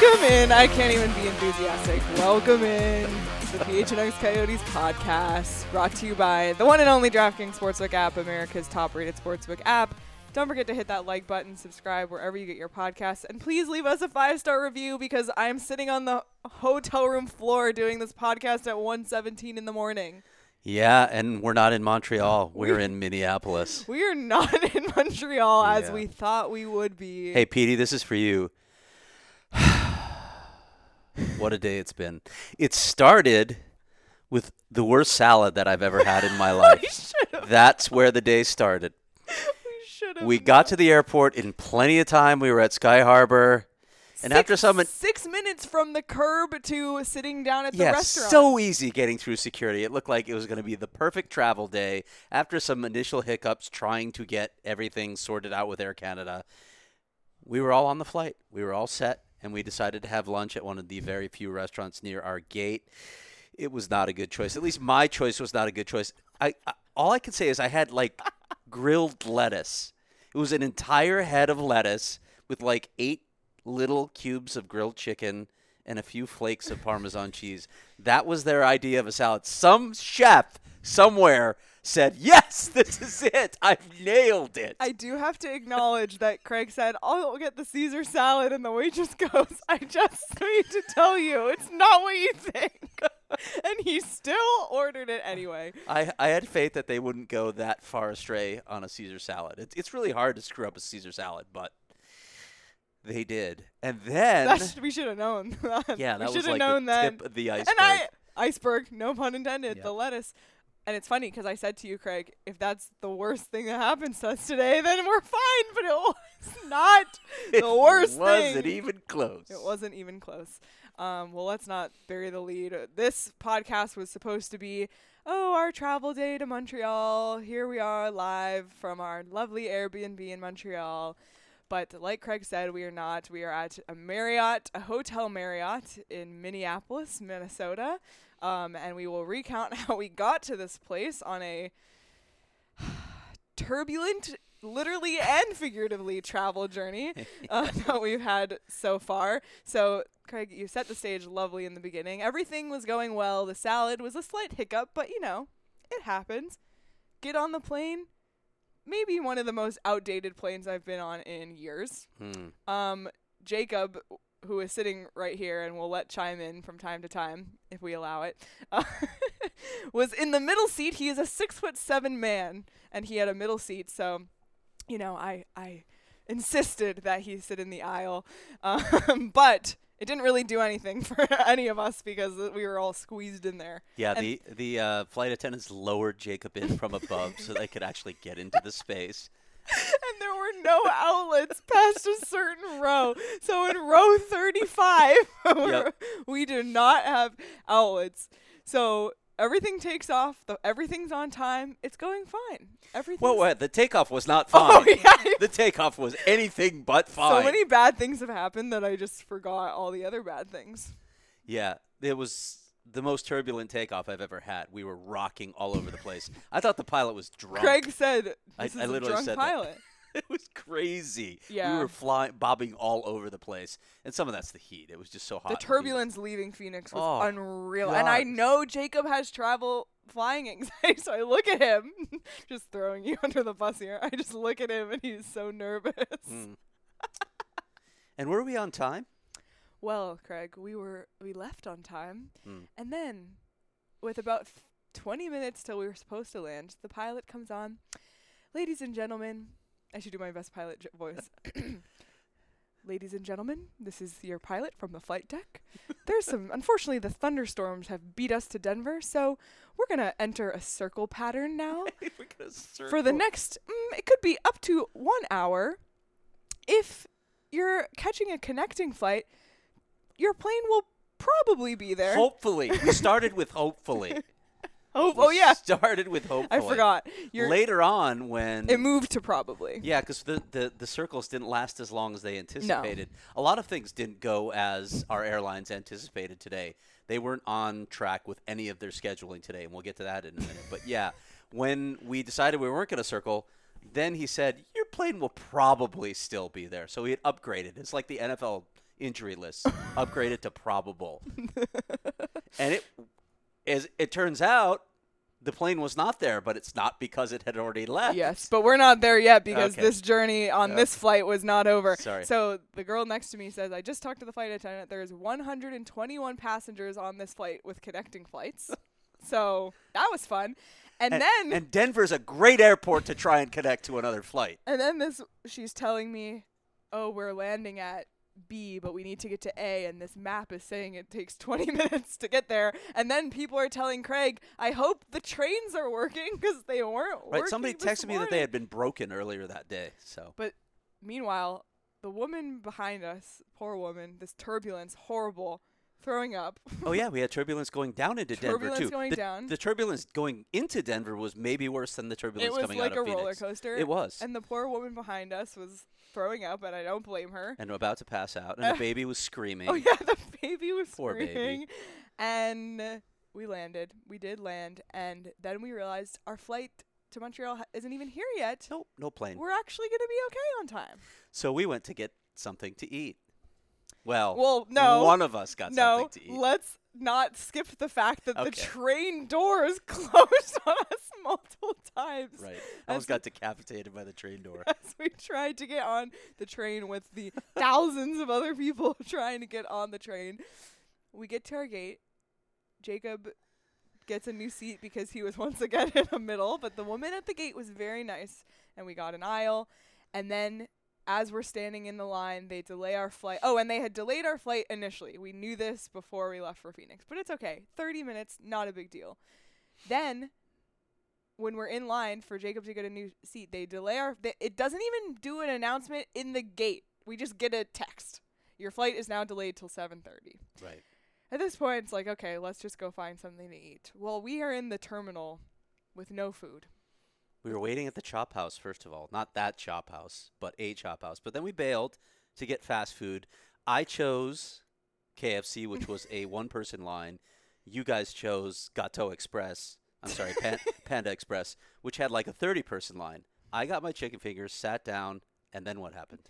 Welcome in. I can't even be enthusiastic. Welcome in to the PHNX Coyotes podcast, brought to you by the one and only DraftKings Sportsbook app, America's top-rated sportsbook app. Don't forget to hit that like button, subscribe wherever you get your podcasts, and please leave us a five-star review because I'm sitting on the hotel room floor doing this podcast at 1:17 in the morning. Yeah, and we're not in Montreal. We're in Minneapolis. We are not in Montreal as Yeah. we thought we would be. Hey, Petey, this is for you. What a day it's been. It started with the worst salad that I've ever had in my life. That's where the day started. We should have. We got to the airport in plenty of time. We were at Sky Harbor. And after some six minutes from the curb to sitting down at the Yeah, restaurant. so easy getting through security. It looked like it was going to be the perfect travel day. After some initial hiccups trying to get everything sorted out with Air Canada, we were all on the flight. We were all set, and we decided to have lunch at one of the very few restaurants near our gate. It was not a good choice. At least my choice was not a good choice. I, I all I can say is I had like grilled lettuce. It was an entire head of lettuce with like eight little cubes of grilled chicken and a few flakes of Parmesan cheese. That was their idea of a salad. Some chef somewhere said, Yes, this is it. I've nailed it. I do have to acknowledge that Craig said, I'll get the Caesar salad, and the waitress goes, I just need to tell you, it's not what you think. and he still ordered it anyway. I, I had faith that they wouldn't go that far astray on a Caesar salad. It's, it's really hard to screw up a Caesar salad, but they did. And then, That's, we should have known that. yeah, we that should was like known the that. tip of the iceberg. And I, iceberg, no pun intended, Yep. the lettuce. And it's funny because I said to you, Craig, if that's the worst thing that happens to us today, then we're fine. But it was not it the worst thing. wasn't thing. even close. It wasn't even close. Um, well, let's not bury the lead. This podcast was supposed to be, oh, our travel day to Montreal. Here we are live from our lovely Airbnb in Montreal. But like Craig said, we are not. We are at a Marriott, a hotel Marriott in Minneapolis, Minnesota. Um, and we will recount how we got to this place on a turbulent, literally and figuratively, travel journey uh, that we've had so far. So, Craig, you set the stage lovely in the beginning. Everything was going well. The salad was a slight hiccup, but you know, it happens. Get on the plane. Maybe one of the most outdated planes I've been on in years. Hmm. Um, Jacob, who is sitting right here and will let chime in from time to time if we allow it, uh, was in the middle seat. He is a six foot seven man, and he had a middle seat. So, you know, I I insisted that he sit in the aisle, um, but it didn't really do anything for any of us because we were all squeezed in there. Yeah, And- the the uh, flight attendants lowered Jacob in from above so they could actually get into the space. There were no outlets past a certain row. So in row 35, Yep. we do not have outlets. So everything takes off. The, everything's on time. It's going fine. Everything. Well, what, the takeoff was not oh, fine. Oh yeah. The takeoff was anything but fine. So many bad things have happened that I just forgot all the other bad things. Yeah, it was the most turbulent takeoff I've ever had. We were rocking all over the place. I thought the pilot was drunk. Craig said, I- "This I is a literally drunk said that. pilot." it was crazy. Yeah. we were flying, bobbing all over the place, and some of that's the heat. It was just so hot. The turbulence leaving Phoenix was Oh, unreal. And I know Jacob has travel flying anxiety, so I look at him, just throwing you under the bus here. I just look at him and he's so nervous. Mm. and were we on time? Well, Craig, we were we left on time, Mm. and then with about f- 20 minutes till we were supposed to land, the pilot comes on. Ladies and gentlemen, I should do my best pilot j- voice. Ladies and gentlemen, this is your pilot from the flight deck. There's some, unfortunately, the thunderstorms have beat us to Denver, so we're going to enter a circle pattern now. We're For the next, mm, it could be up to one hour. If you're catching a connecting flight, your plane will probably be there. Hopefully, we started with hopefully. oh, We oh yeah, started with hopefully. I forgot. You're, Later on, when it moved to probably. Yeah, because the, the, the circles didn't last as long as they anticipated. A lot of things didn't go as our airlines anticipated today. They weren't on track with any of their scheduling today, and we'll get to that in a minute. but yeah, when we decided we weren't going to circle, then he said, Your plane will probably still be there. So he had upgraded. It's like the NFL injury list, upgraded to probable. and it, as it turns out, the plane was not there, but it's not because it had already left. Yes, but we're not there yet because Okay. this journey on Okay. this flight was not over. Sorry. So the girl next to me says, I just talked to the flight attendant. There's 121 passengers on this flight with connecting flights. so that was fun. And, And, then and Denver's a great airport to try and connect to another flight. and then this she's telling me, "Oh, we're landing at B, but we need to get to A, and this map is saying it takes 20 minutes to get there." And then people are telling Craig, "I hope the trains are working because they weren't Right? working." Somebody texted me that they had been broken earlier that day. So But Meanwhile, the woman behind us, poor woman, this turbulence, horrible, throwing up. Oh yeah, we had turbulence going down into Denver Turbulence too. going the, down. the turbulence going into Denver was maybe worse than the turbulence coming out of. it was like a roller coaster. It was. And the poor woman behind us was throwing up, and I don't blame her. and about to pass out, and the baby was screaming. Oh yeah, the baby was Poor baby. screaming, and uh, we landed. We did land, and then we realized our flight to Montreal ha- isn't even here yet. Nope, no plane. We're actually gonna be okay on time. So we went to get something to eat. Well, Well, no, one of us got no. something to eat. Let's not skip the fact that the train doors closed on us multiple times right. I almost got decapitated by the train door. as we tried to get on the train with the thousands of other people trying to get on the train. We get to our gate. Jacob gets a new seat because he was once again in the middle, but the woman at the gate was very nice and we got an aisle. And then as we're standing in the line, they delay our flight. Oh, and they had delayed our flight initially. We knew this before we left for Phoenix, but it's okay. 30 minutes, not a big deal. Then when we're in line for Jacob to get a new seat, they delay our. They, it doesn't even do an announcement in the gate. We just get a text. Your flight is now delayed till 7:30. Right. At this point, it's like, okay, let's just go find something to eat. Well, we are in the terminal with no food. We were waiting at the chop house first of all, not that chop house, but a chop house. But then we bailed to get fast food. I chose KFC, which was a one-person line. You guys chose Gato Express. I'm sorry, Pan- Panda Express, which had like a 30-person line. I got my chicken fingers, sat down, and then what happened?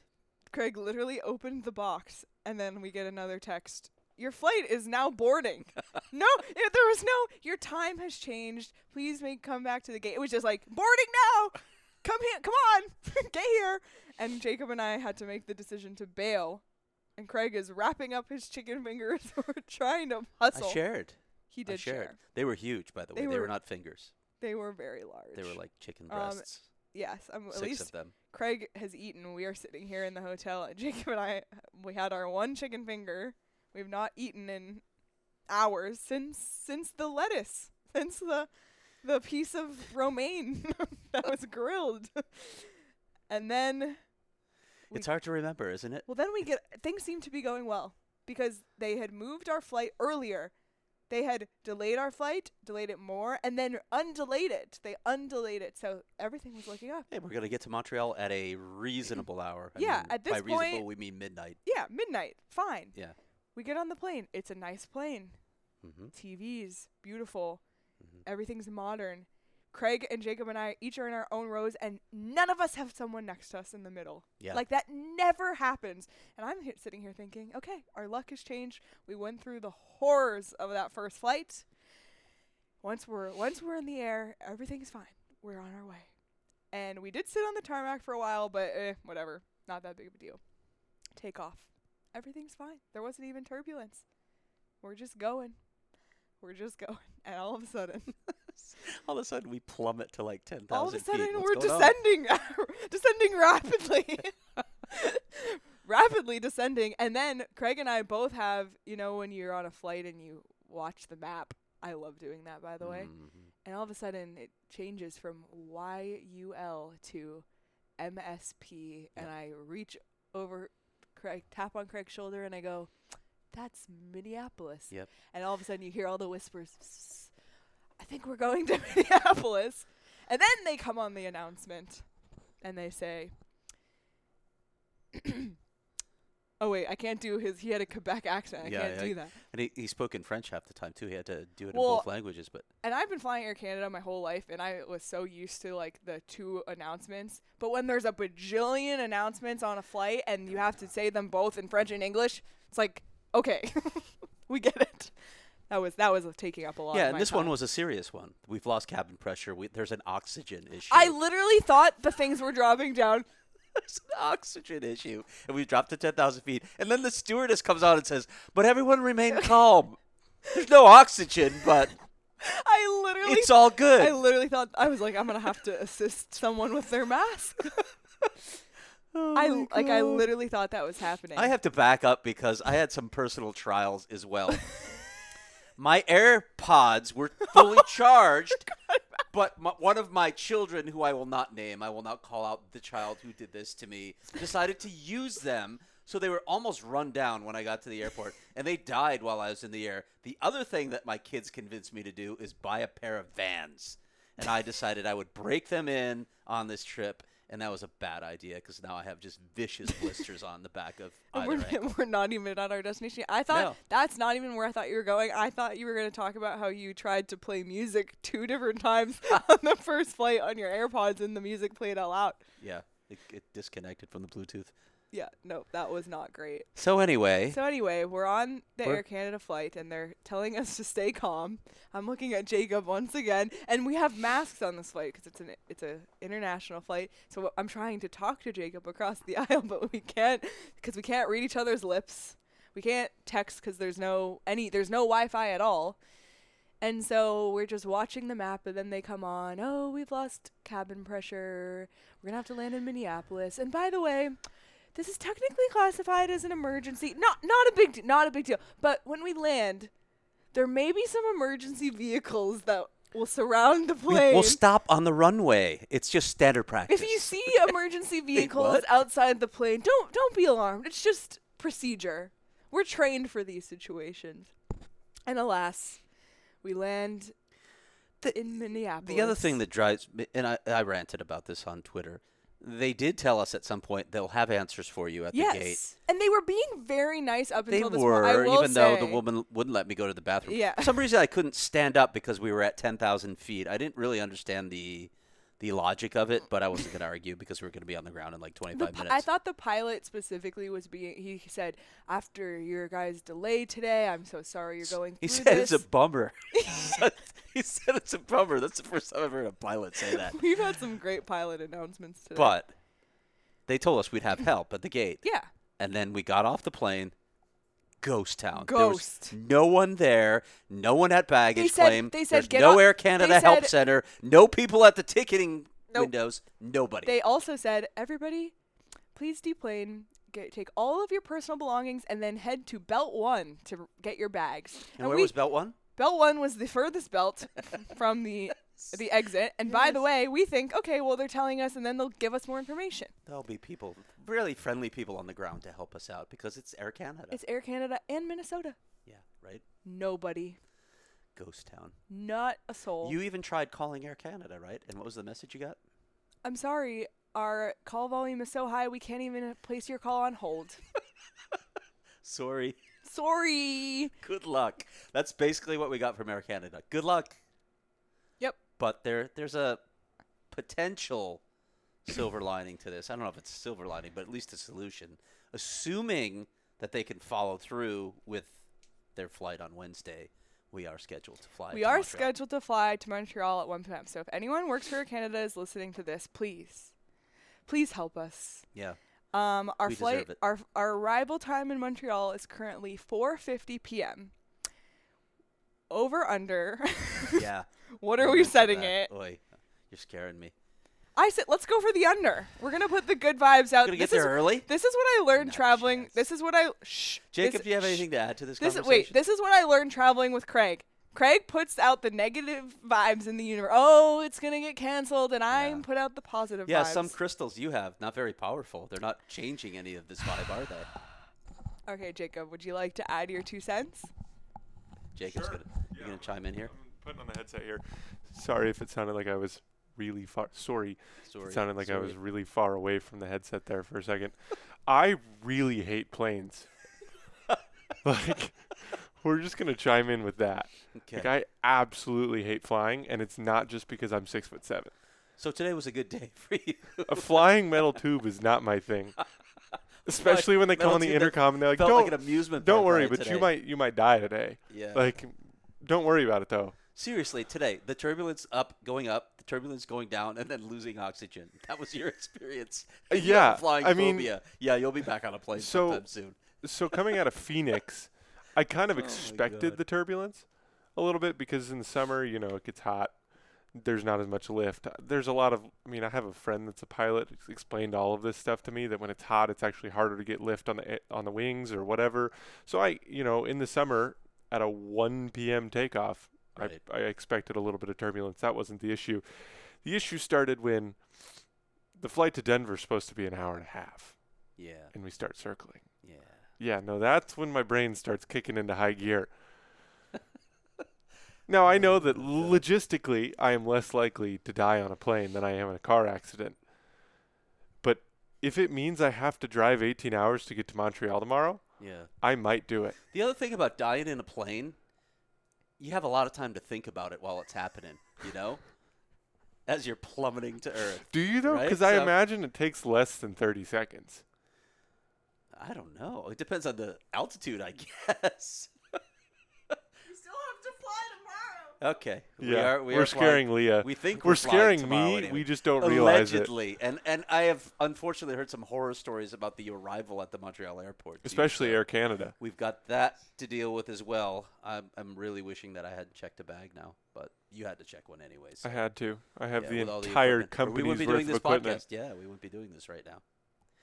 Craig literally opened the box, and then we get another text. Your flight is now boarding. no, there was no. Your time has changed. Please make come back to the gate. It was just like boarding now. Come here, come on, get here. And Jacob and I had to make the decision to bail. And Craig is wrapping up his chicken fingers. We're trying to hustle. I shared. he I did shared. share. They were huge, by the way. They They, were, were- not fingers. They were very large. They were like chicken Um, breasts. yes. Um, at six least of them. Craig has eaten. We are sitting here in the hotel, and Jacob and I, we had our one chicken finger. We've not eaten in hours since since the lettuce, since the the piece of romaine that was grilled, and then It's hard to remember, isn't it? well, then we get things seem to be going well because they had moved our flight earlier. They had delayed our flight, delayed it more, and then undelayed it. They undelayed it, so everything was looking up. Hey, we're gonna get to Montreal at a reasonable hour. I Yeah, mean, at this by reasonable point- we mean midnight. Yeah, midnight, fine. Yeah. We get on the plane. It's a nice plane. hmm TVs, beautiful. Mhm. Everything's modern. Craig and Jacob and I each are in our own rows, and none of us have someone next to us in the middle. Yeah. Like that never happens. And I'm he- sitting here thinking, okay, our luck has changed. We went through the horrors of that first flight. Once we're once we're in the air, everything's fine. We're on our way. And we did sit on the tarmac for a while, but eh, whatever. Not that big of a deal. Take off. Everything's fine. There wasn't even turbulence. We're just going. We're just going. And all of a sudden, All of a sudden, we plummet to like ten thousand all of a sudden we're What's going on? descending descending rapidly rapidly descending and then craig and i both have you know when you're on a flight and you watch the map i love doing that by the way Mhm. and all of a sudden it changes from yul to msp and i reach over craig tap on craig's shoulder and i go that's minneapolis Yep. and all of a sudden you hear all the whispers "Psst, i think we're going to minneapolis and then they come on the announcement and they say Oh wait, I can't do his. He had a Quebec accent. I Yeah, can't yeah. do that. And he, he spoke in French half the time too. He had to do it in both languages. But And I've been flying Air Canada my whole life, and I was so used to like the two announcements. But when there's a bajillion announcements on a flight, and you have to say them both in French and English, it's like, okay, we get it. That was that was taking up a lot. yeah, and this one was a serious one. We've lost cabin pressure. We, there's an oxygen issue. I literally thought the things were dropping down. There's an oxygen issue, and we've dropped to 10,000 feet. And then the stewardess comes out and says, "But everyone remain calm. There's no oxygen, but I literally, it's all good." I literally thought I was like, I'm gonna have to assist someone with their mask. Oh I like, I literally thought that was happening. I have to back up because I had some personal trials as well. My AirPods were fully oh charged, but m one of my children, who I will not name, I will not call out the child who did this to me, decided to use them. So they were almost run down when I got to the airport, and they died while I was in the air. The other thing that my kids convinced me to do is buy a pair of Vans, and I decided I would break them in on this trip. And that was a bad idea because now I have just vicious blisters on the back of we're, we're not even at our destination. I thought No. that's not even where I thought you were going. I thought you were going to talk about how you tried to play music two different times on the first flight on your AirPods and the music played all out. Yeah, it, it disconnected from the Bluetooth. Yeah, no, that was not great. So anyway, So anyway, we're on the We're- Air Canada flight and they're telling us to stay calm. I'm looking at Jacob once again, and we have masks on this flight because it's an it's a international flight. So I'm trying to talk to Jacob across the aisle, but we can't because we can't read each other's lips. We can't text because there's no any there's no Wi-Fi at all. And so we're just watching the map, and then they come on. Oh, we've lost cabin pressure. We're gonna have to land in Minneapolis. And by the way, this is technically classified as an emergency. Not not a big de- not a big deal. But when we land, there may be some emergency vehicles that will surround the plane. We, will stop on the runway. It's just standard practice. if you see emergency vehicles outside the plane, don't don't be alarmed. It's just procedure. We're trained for these situations. And alas, we land The- in Minneapolis. the other thing that drives me, and I, I ranted about this on Twitter. They did tell us at some point they'll have answers for you at yes, the gate. and they were being very nice up They until this point. I were, even though the woman wouldn't let me go to the bathroom. Yeah. For some reason, I couldn't stand up because we were at 10,000 feet. I didn't really understand the the logic of it, but I wasn't going to argue because we were going to be on the ground in like 25 pi- minutes. I thought the pilot specifically was being. He said, "After your guys' delay today, I'm so sorry you're going he said this." it's a bummer. he said- he said it's a bummer. That's the first time I've heard a pilot say that. We've had some great pilot announcements today. But they told us we'd have help at the gate. yeah, And then we got off the plane. Ghost town. Ghost. no one there. No one at baggage said- claim. they said, There's "Get no off-" Air they Canada help said- center. No people at the ticketing Nope. windows. Nobody. they also said, "Everybody, please deplane." Get, take all of your personal belongings and then head to Belt One to get your bags. and where we, was Belt One? Belt One was the furthest belt from the the exit. And by the way, we think, okay, well they're telling us, and then they'll give us more information. There'll be people, really friendly people on the ground to help us out because it's Air Canada. It's Air Canada and Minnesota. yeah, right. Nobody, Ghost town. not a soul. You even tried calling Air Canada, right? And what was the message you got? I'm sorry, our call volume is so high we can't even place your call on hold. Sorry. sorry. Good luck. That's basically what we got from Air Canada. Good luck. But there there's a potential silver lining to this. I don't know if it's a silver lining, but at least a solution. Assuming that they can follow through with their flight on Wednesday, we are scheduled to fly. We to are Montreal. scheduled to fly to Montreal at 1 p.m. So if anyone works for Air Canada is listening to this, please, please help us. Yeah. Um, our We flight, our our arrival time in Montreal is currently 4:50 p.m. Over under. Yeah. what are we setting that. it? Oy, you're scaring me. I said let's go for the under. We're gonna put the good vibes out. Gonna this get there is early. this is what I learned Not traveling. chance. This is what I shh. Jacob, this, do you have shh. anything to add to this This is, conversation? wait, this is what I learned traveling with Craig. Craig puts out the negative vibes in the universe. Oh, it's gonna get canceled, and I Yeah. put out the positive yeah, vibes. some crystals you have not very powerful. They're not changing any of this vibe, are they? okay, Jacob, would you like to add your two cents? Jacob's Sure. gonna you Yeah, gonna chime in here. Putting on the headset here. Sorry if it sounded like I was really far. Sorry, Sorry. it sounded like I was really far away from the headset there for a second. I really hate planes. like, we're just gonna chime in with that. Okay. Like, I absolutely hate flying, and it's not just because I'm six foot seven. so today was a good day for you. A flying metal tube is not my thing. Especially when they come on the intercom and they're like, "Don't, like an amusement. don't worry, but today. you might, you might die today. Yeah. Like, don't worry about it though." Seriously, today the turbulence up, going up, the turbulence going down, and then losing oxygen. That was your experience. Uh, yeah, flying I mean- phobia. Yeah, you'll be back on a plane So- sometime soon. So coming out of Phoenix, I kind of Oh expected the turbulence a little bit because in the summer, you know, it gets hot. There's not as much lift. There's a lot of. I mean, I have a friend that's a pilot. Explained all of this stuff to me. That when it's hot, it's actually harder to get lift on the on the wings or whatever. So I, you know, in the summer at a 1 p.m. takeoff, Right. I, I expected a little bit of turbulence. That wasn't the issue. The issue started when the flight to Denver is supposed to be an hour and a half, Yeah, and we start circling. yeah. Yeah, no, that's when my brain starts kicking into high gear. now, I know that logistically, I am less likely to die on a plane than I am in a car accident. But if it means I have to drive 18 hours to get to Montreal tomorrow, Yeah. I might do it. The other thing about dying in a plane, you have a lot of time to think about it while it's happening. You know, as you're plummeting to earth. Do you though? Right, Because I so- imagine it takes less than 30 seconds. I don't know. It depends on the altitude, I guess. You still have to fly Okay. We are, We are scaring Leah. We think we're, we're, scaring me. anyway. We just don't realize it. Allegedly, and and I have unfortunately heard some horror stories about the arrival at the Montreal airport, Especially so Air Canada. We've got that to deal with as well. I'm I'm really wishing that I had checked a bag now, but you had to check one anyways. I had to. I have yeah, the entire equipment. Or we company's wouldn't be doing this equipment. podcast. Yeah, we wouldn't be doing this right now.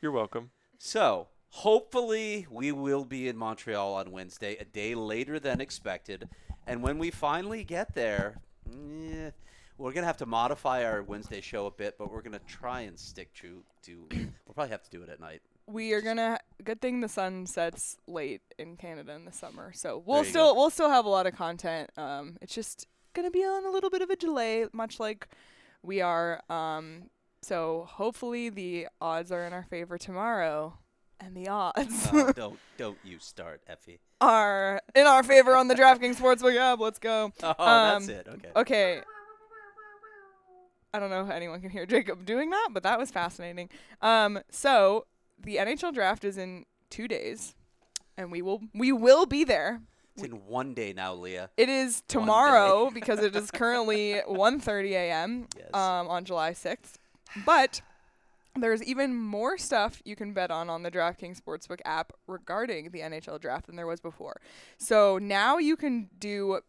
You're welcome. So hopefully we will be in Montreal on Wednesday, a day later than expected. And when we finally get there, eh, we're gonna have to modify our Wednesday show a bit, but we're gonna try and stick to to. We'll probably have to do it at night. We are gonna. Good thing the sun sets late in Canada in the summer, so we'll you still we'll still have a lot of content. Um, it's just gonna be on a little bit of a delay, much like we are. Um, so hopefully the odds are in our favor tomorrow, and the odds Uh, don't don't you start, Effie. are in our favor on the DraftKings Sportsbook app. Let's go. Oh, that's Um, it. Okay. Okay. I don't know if anyone can hear Jacob doing that, but that was fascinating. Um, so the NHL draft is in two days, and we will we will be there. It's in one day now, Leah. It is tomorrow because it is currently 1:30 a.m. Yes. Um, on July 6th. But there's even more stuff you can bet on on the DraftKings Sportsbook app regarding the NHL draft than there was before. So now you can do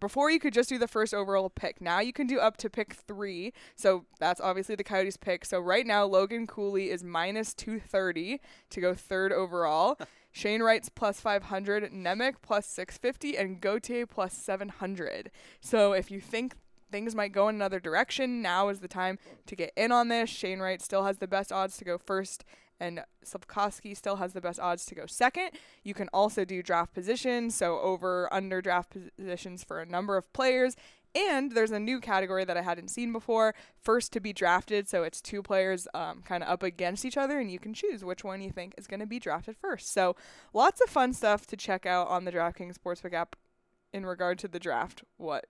before you could just do the first overall pick. Now you can do up to pick three. So that's obviously the Coyotes pick. So right now Logan Cooley is minus 230 to go third overall. Shane Wright's plus 500, Nemec plus 650, and Gauthier plus 700. So if you think things might go in another direction, now is the time to get in on this. Shane Wright still has the best odds to go first, and Slavkovsky still has the best odds to go second. You can also do draft positions, so over under draft positions for a number of players. And there's a new category that I hadn't seen before first to be drafted. So it's two players um, kind of up against each other, and you can choose which one you think is going to be drafted first. So lots of fun stuff to check out on the DraftKings Sportsbook app in regard to the draft. What?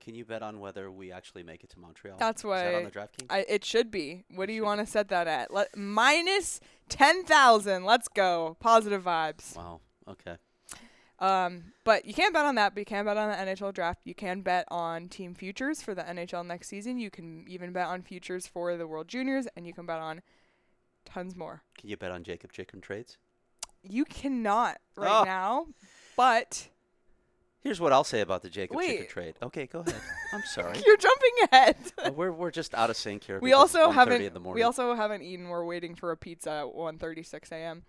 Can you bet on whether we actually make it to Montreal? That's Is that on the DraftKings? I, it should be. What do you want to set that at? Let, minus 10,000. Let's go. Positive vibes. wow. Okay. Um, but you can't bet on that, but you can bet on the NHL draft. You can bet on team futures for the NHL next season. You can even bet on futures for the World Juniors, and you can bet on tons more. Can you bet on Jakob Chychrun trades? You cannot right Oh. now, but Here's what I'll say about the Jakob Chychrun Wait. trade. Okay, go ahead. I'm sorry. you're jumping ahead. Uh, we're we're just out of sync here. we also haven't In the morning. we also haven't eaten. We're waiting for a pizza at 1:36 a.m.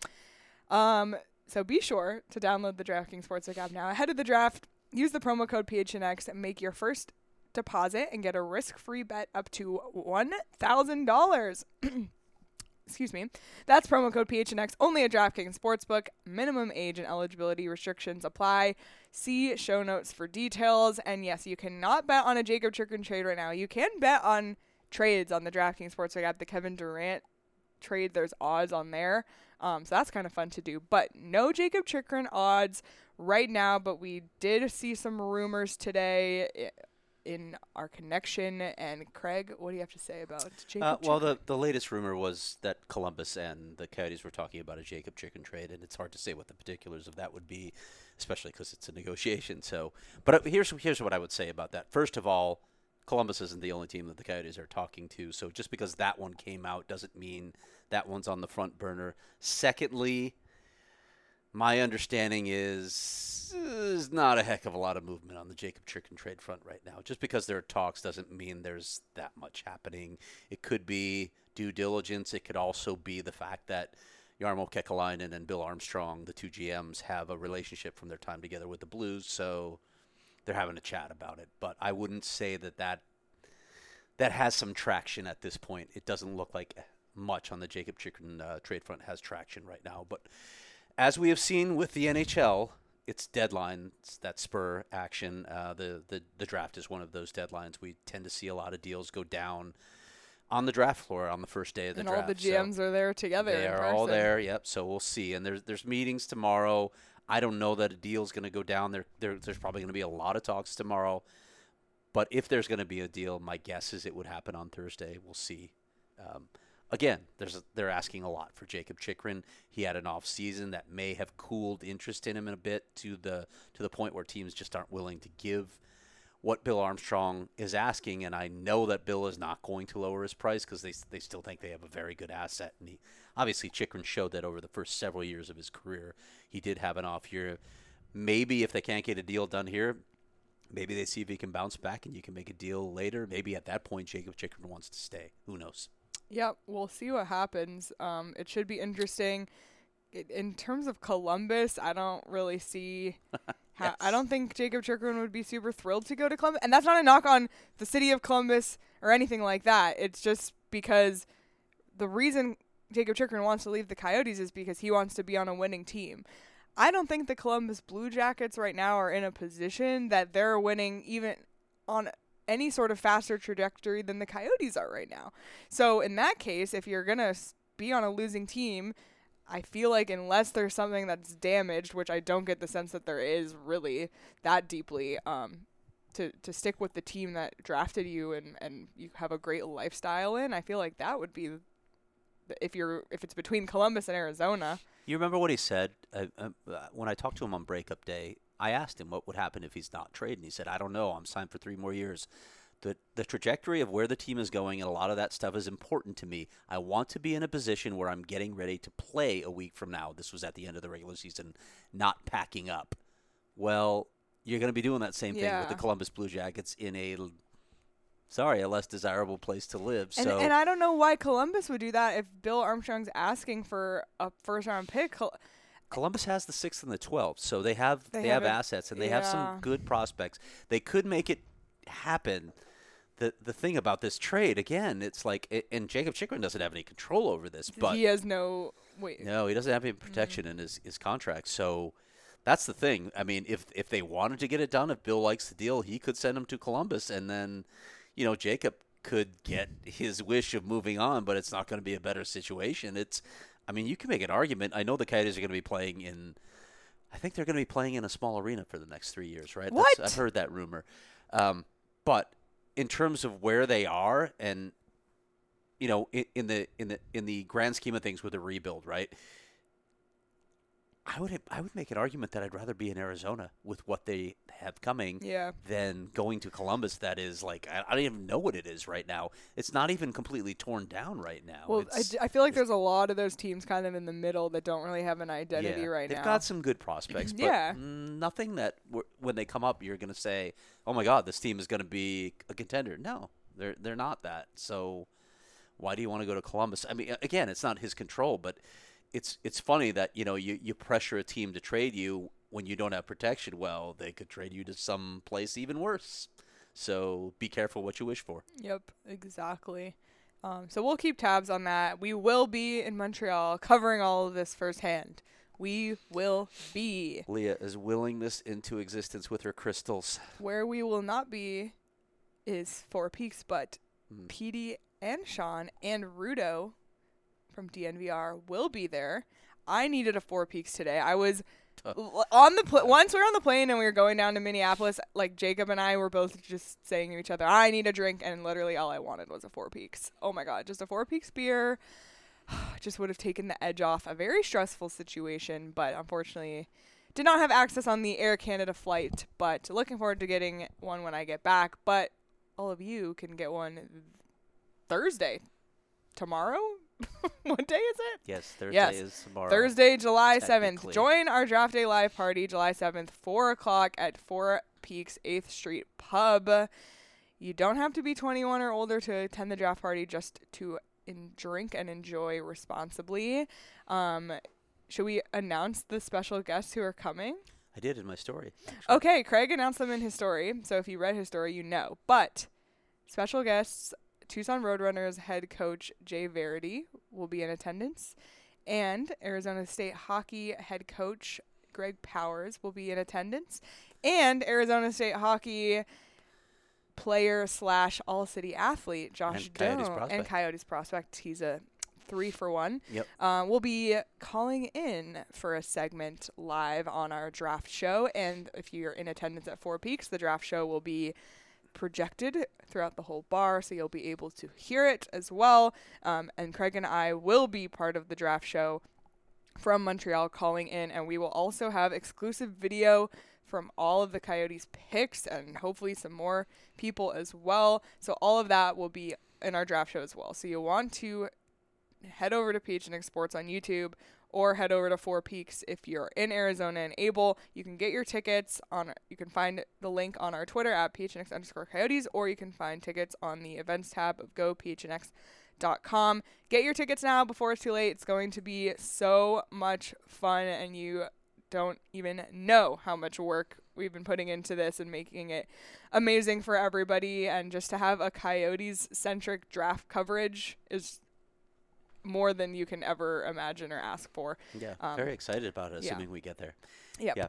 Um, so be sure to download the DraftKings Sportsbook app now. Ahead of the draft, use the promo code PHNX and make your first deposit and get a risk-free bet up to one thousand dollars. Excuse me. That's promo code PHNX only at DraftKings Sportsbook. Minimum age and eligibility restrictions apply. See show notes for details. And yes, you cannot bet on a Jakob Chychrun trade right now. You can bet on trades on the DraftKings Sportsbook app. The Kevin Durant trade, there's odds on there. Um, so that's kind of fun to do. But no Jakob Chychrun odds right now, but we did see some rumors today i- in our connection. And Craig, what do you have to say about Jacob Uh, well, the, the latest rumor was that Columbus and the Coyotes were talking about a Jakob Chychrun trade, and it's hard to say what the particulars of that would be, especially because it's a negotiation. So, but uh, here's here's what I would say about that. First of all, Columbus isn't the only team that the Coyotes are talking to. So just because that one came out doesn't mean that one's on the front burner. Secondly, my understanding is there's not a heck of a lot of movement on the Jakob Chychrun trade front right now. Just because there are talks doesn't mean there's that much happening. It could be due diligence. It could also be the fact that Jarmo Kekäläinen and Bill Armstrong, the two GMs, have a relationship from their time together with the Blues, so they're having a chat about it. But I wouldn't say that that that has some traction at this point. It doesn't look like much on the Jakob Chychrun uh, trade front has traction right now, but as we have seen with the NHL, it's deadlines that spur action. Uh, the, the the draft is one of those deadlines. We tend to see a lot of deals go down on the draft floor on the first day of the draft. and draft. all the so GMs are there together. they are all there. Yep. So we'll see. And there's there's meetings tomorrow. I don't know that a deal is going to go down. There, there there's probably going to be a lot of talks tomorrow. But if there's going to be a deal, my guess is it would happen on Thursday. We'll see. Um, again, there's a, they're asking a lot for Jakob Chychrun. He had an off season that may have cooled interest in him in a bit to the to the point where teams just aren't willing to give what Bill Armstrong is asking, and I know that Bill is not going to lower his price because they they still think they have a very good asset. And he obviously Chychrun showed that over the first several years of his career, he did have an off year. Maybe if they can't get a deal done here, maybe they see if he can bounce back and you can make a deal later. Maybe at that point Jakob Chychrun wants to stay. Who knows? Yep, we'll see what happens. Um, it should be interesting. In terms of Columbus, I don't really see. How, I don't think Jakob Chychrun would be super thrilled to go to Columbus, and that's not a knock on the city of Columbus or anything like that. It's just because the reason Jakob Chychrun wants to leave the Coyotes is because he wants to be on a winning team. I don't think the Columbus Blue Jackets right now are in a position that they're winning even on any sort of faster trajectory than the Coyotes are right now. So in that case, if you're gonna s- be on a losing team, I feel like unless there's something that's damaged, which I don't get the sense that there is really that deeply, um, to to stick with the team that drafted you and and you have a great lifestyle in, I feel like that would be. If you're if it's between Columbus and Arizona, You remember what he said uh, uh, when I talked to him on breakup day? I asked him what would happen if he's not traded, and he said, "I don't know. I'm signed for three more years." The the trajectory of where the team is going and a lot of that stuff is important to me. I want to be in a position where I'm getting ready to play a week from now. This was at the end of the regular season, not packing up. Well, you're going to be doing that same thing with the Columbus Blue Jackets in a sorry, a less desirable place to live. and so and I don't know why Columbus would do that if Bill Armstrong's asking for a first round pick. Col- Columbus has the sixth and the twelfth, so they have They they, have have, assets and they have some good prospects. They could make it happen. The the thing about this trade again, it's like, it, and Jakob Chychrun doesn't have any control over this, but he has no wait. no, he doesn't have any protection mm-hmm. in his, his contract. So that's the thing. I mean, if if they wanted to get it done, if Bill likes the deal, he could send him to Columbus, and then, you know, Jakob could get his wish of moving on, but it's not going to be a better situation. It's, I mean, you can make an argument. I know the Coyotes are going to be playing in. I think they're going to be playing in a small arena for the next three years, right? What? I've heard that rumor. Um, but in terms of where they are, and you know, in, in the in the in the grand scheme of things with the rebuild, right? I would I would make an argument that I'd rather be in Arizona with what they have coming Yeah. than going to Columbus. That is like I, I don't even know what it is right now. It's not even completely torn down right now. Well, I, feel like there's a lot of those teams kind of in the middle that don't really have an identity yeah, right they've now. got some good prospects, but Yeah. nothing that when they come up, you're going to say, "Oh my God, this team is going to be a contender." No, they're they're not that. So why do you want to go to Columbus? I mean, again, it's not his control, but it's it's funny that you know you you pressure a team to trade you when you don't have protection. Well, they could trade you to some place even worse. So be careful what you wish for. Yep, exactly. Um, so we'll keep tabs on that. We will be in Montreal covering all of this firsthand. We will be. Leah is willing this into existence with her crystals. Where we will not be is Four Peaks, but Mm. PD and Sean and Rudo from DNVR will be there. I needed a Four Peaks today. I was on the pl- once we were on the plane and we were going down to Minneapolis. Like Jacob and I were both just saying to each other, "I need a drink," and literally all I wanted was a Four Peaks. Oh my god, just a Four Peaks beer. just would have taken the edge off a very stressful situation, but unfortunately did not have access on the Air Canada flight, but looking forward to getting one when I get back. But all of you can get one Thursday. Tomorrow? what day is it? Yes, Thursday Yes. is tomorrow. Thursday, July 7th. Join our draft day live party July 7th, 4 o'clock at Four Peaks 8th Street Pub. You don't have to be 21 or older to attend the draft party, just to in- drink and enjoy responsibly. Um, should we announce the special guests who are coming? I did in my story. actually. Okay, Craig announced them in his story, so if you read his story, you know. But special guests, Tucson Roadrunners head coach Jay Varady will be in attendance, and Arizona State hockey head coach Greg Powers will be in attendance, and Arizona State hockey player slash all city athlete Josh And Coyotes and. Coyotes prospect. He's a three for one. Yep. Uh, we'll be calling in for a segment live on our draft show, and if you're in attendance at Four Peaks, the draft show will be projected throughout the whole bar, so you'll be able to hear it as well. Um, and Craig and I will be part of the draft show from Montreal calling in, and we will also have exclusive video from all of the Coyotes picks and hopefully some more people as well. So all of that will be in our draft show as well. So you'll want to head over to PHNX Sports on YouTube or head over to Four Peaks if you're in Arizona and able. You can get your tickets on. You can find the link on our Twitter at PHNX underscore Coyotes, or you can find tickets on the events tab of GoPHNX.com. Get your tickets now before it's too late. It's going to be so much fun, and you don't even know how much work we've been putting into this and making it amazing for everybody. And just to have a Coyotes centric draft coverage is more than you can ever imagine or ask for. Yeah, Um, very excited about it, yeah. assuming we get there. Yep. Yeah.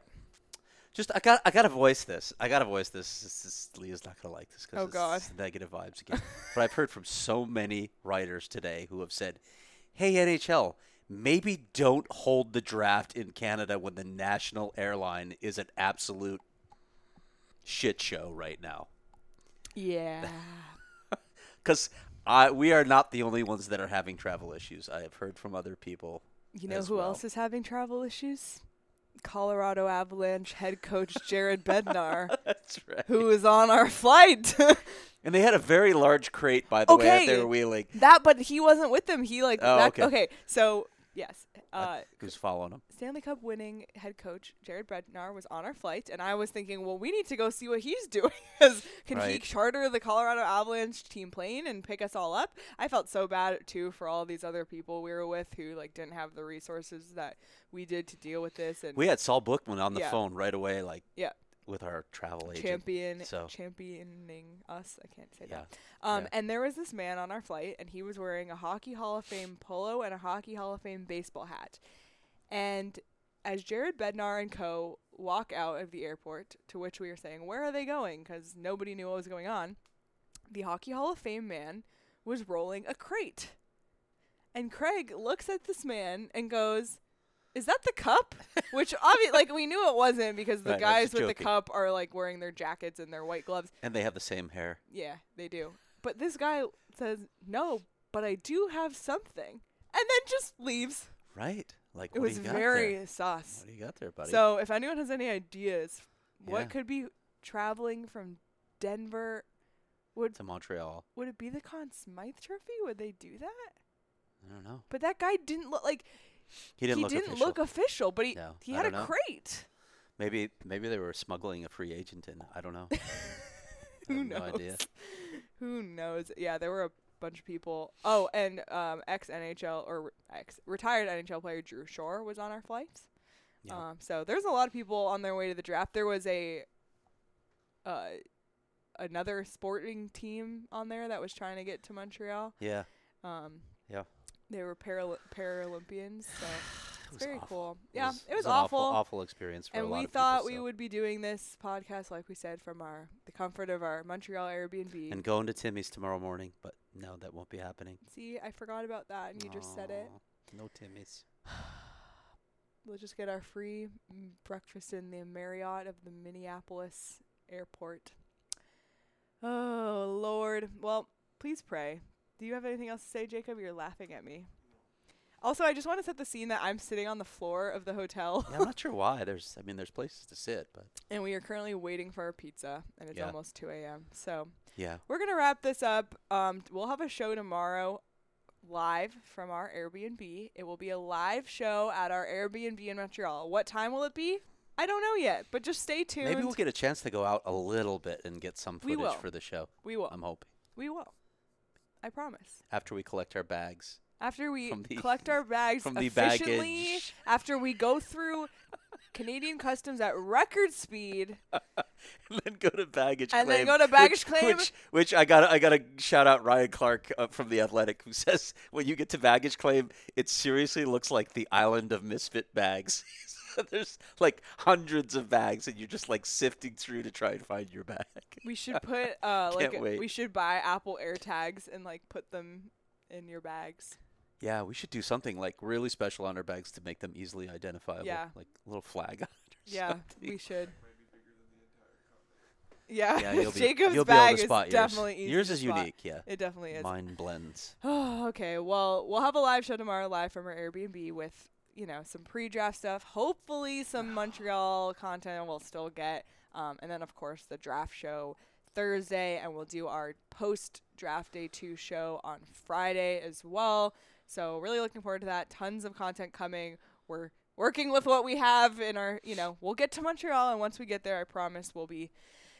Just I got I gotta voice this. I gotta voice this. this, this Leah's not gonna like this because Oh, God. negative vibes again. but I've heard from so many writers today who have said, "Hey NHL, maybe don't hold the draft in Canada when the national airline is an absolute shit show right now." Yeah. Because I we are not the only ones that are having travel issues. I have heard from other people. You know who well. else is having travel issues? Colorado Avalanche head coach Jared Bednar, That's right. who is on our flight. And they had a very large crate, by the way, that they were wheeling. that, but he wasn't with them. He like Oh, that, okay. So yes, uh, Who's following him? Stanley Cup winning head coach Jared Bednar was on our flight, and I was thinking, well, we need to go see what he's doing. can he Right. charter the Colorado Avalanche team plane and pick us all up? I felt so bad too for all these other people we were with who like didn't have the resources that we did to deal with this and We had Saul Bookman on the Yeah. phone right away, like Yeah. With our travel agent. champion so- championing us. I can't say Yeah. that. Um, yeah. and there was this man on our flight, and he was wearing a Hockey Hall of Fame polo and a Hockey Hall of Fame baseball hat. And as Jared Bednar and co. walk out of the airport, to which we were saying, "Where are they going?" Because nobody knew what was going on. The Hockey Hall of Fame man was rolling a crate, and Craig looks at this man and goes. Is that the cup? Which obviously, like we knew it wasn't because the Right, I was guys just with the joking. cup are like wearing their jackets and their white gloves. And they have the same hair. Yeah, they do. But this guy says, "No, but I do have something," and then just leaves. Right. Like, It what was do you got very there? sus. What do you got there, buddy? So, if anyone has any ideas, what could be traveling from Denver? Would to Montreal. would it be the Conn Smythe Trophy? Would they do that? I don't know. But that guy didn't look like He didn't he look didn't official. look official. But he No, he had a know. crate. maybe maybe they were smuggling a free agent in. I don't know. I Who have knows? No idea. Who knows? Yeah, there were a bunch of people. Oh, and um, ex NHL or ex retired NHL player Drew Shore was on our flights. Yeah. Um, so there's a lot of people on their way to the draft. There was a uh, another sporting team on there that was trying to get to Montreal. yeah. Um, Yeah. They were Paral- Paralympians. So It very awful. cool. Yeah, it was, an awful. awful experience for a and lot we of people, thought we so. would be doing this podcast, like we said, from our the comfort of our Montreal Airbnb. And going to Timmy's tomorrow morning, but no, that won't be happening. See, I forgot about that, and you just said it. No Timmy's. We'll just get our free mm, breakfast in the Marriott of the Minneapolis airport. Oh, Lord. Well, please pray. Do you have anything else to say, Jacob? You're laughing at me. Also, I just want to set the scene that I'm sitting on the floor of the hotel, Yeah, I'm not sure why. There's, I mean, there's places to sit, but and we are currently waiting for our pizza, and it's Yeah. almost 2 a.m. So yeah. we're gonna wrap this up. Um, we'll have a show tomorrow, live from our Airbnb. It will be a live show at our Airbnb in Montreal. What time will it be? I don't know yet, but just stay tuned. Maybe we'll get a chance to go out a little bit and get some footage for the show. we will. I'm hoping we will. I promise. after we collect our bags After we the- collect our bags from the efficiently, baggage. after we go through Canadian customs at record speed, and then go to baggage And then claim. go to baggage which, claim. Which, which I got I got to shout out Ryan Clark uh, from the Athletic who says when you get to baggage claim, it seriously looks like the island of misfit bags. There's like hundreds of bags, and you're just like sifting through to try and find your bag. we should put uh like a- we should buy Apple AirTags and like put them in your bags. Yeah, we should do something like really special on our bags to make them easily identifiable. Yeah. like a little flag on it. Or Yeah, something. we should. Yeah, Yeah, you'll be, Jacob's you'll be bag to is spot yours. definitely easy Yours is spot. unique. Yeah, It definitely is. mine blends. Oh, okay. Well, we'll have a live show tomorrow, live from our Airbnb with you know some pre-draft stuff. Hopefully, some Montreal content we'll still get, um, and then of course the draft show Thursday, and we'll do our post-draft day two show on Friday as well. So really looking forward to that. Tons of content coming. We're working with what we have in our, you know, we'll get to Montreal, and once we get there, I promise we'll be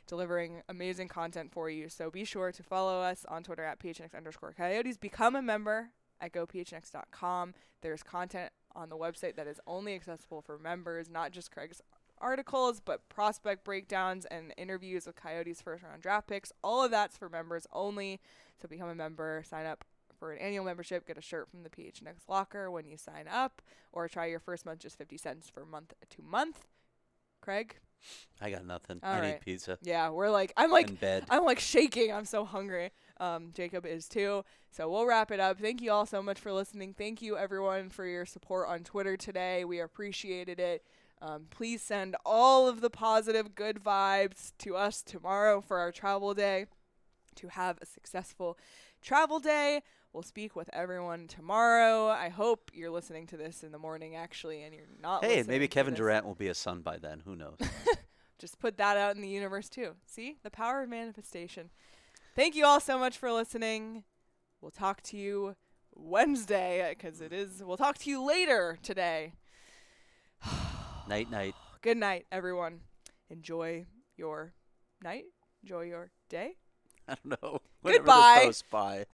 delivering amazing content for you. So be sure to follow us on Twitter at phnx underscore coyotes. Become a member at gophnx.com. There's content on the website that is only accessible for members, not just Craig's articles, but prospect breakdowns and interviews with Coyotes first round draft picks. All of that's for members only. So become a member, sign up for an annual membership, get a shirt from the PHNX locker when you sign up, or try your first month just 50 cents for month to month. Craig? I got nothing. All I right. need pizza Yeah, we're like, I'm like. I'm like shaking. I'm so hungry. Um, Jacob is too. So we'll wrap it up. Thank you all so much for listening. Thank you everyone for your support on Twitter today. We appreciated it. Um, please send all of the positive, good vibes to us tomorrow for our travel day. To have a successful travel day. We'll speak with everyone tomorrow. I hope you're listening to this in the morning, actually, and you're not. Hey, maybe Kevin Durant will be a Sun by then. Who knows? just put that out in the universe too. See the power of manifestation. Thank you all so much for listening. We'll talk to you Wednesday because it is. We'll talk to you later today. night, night. Good night, everyone. Enjoy your night. Enjoy your day. I don't know. Goodbye. bye.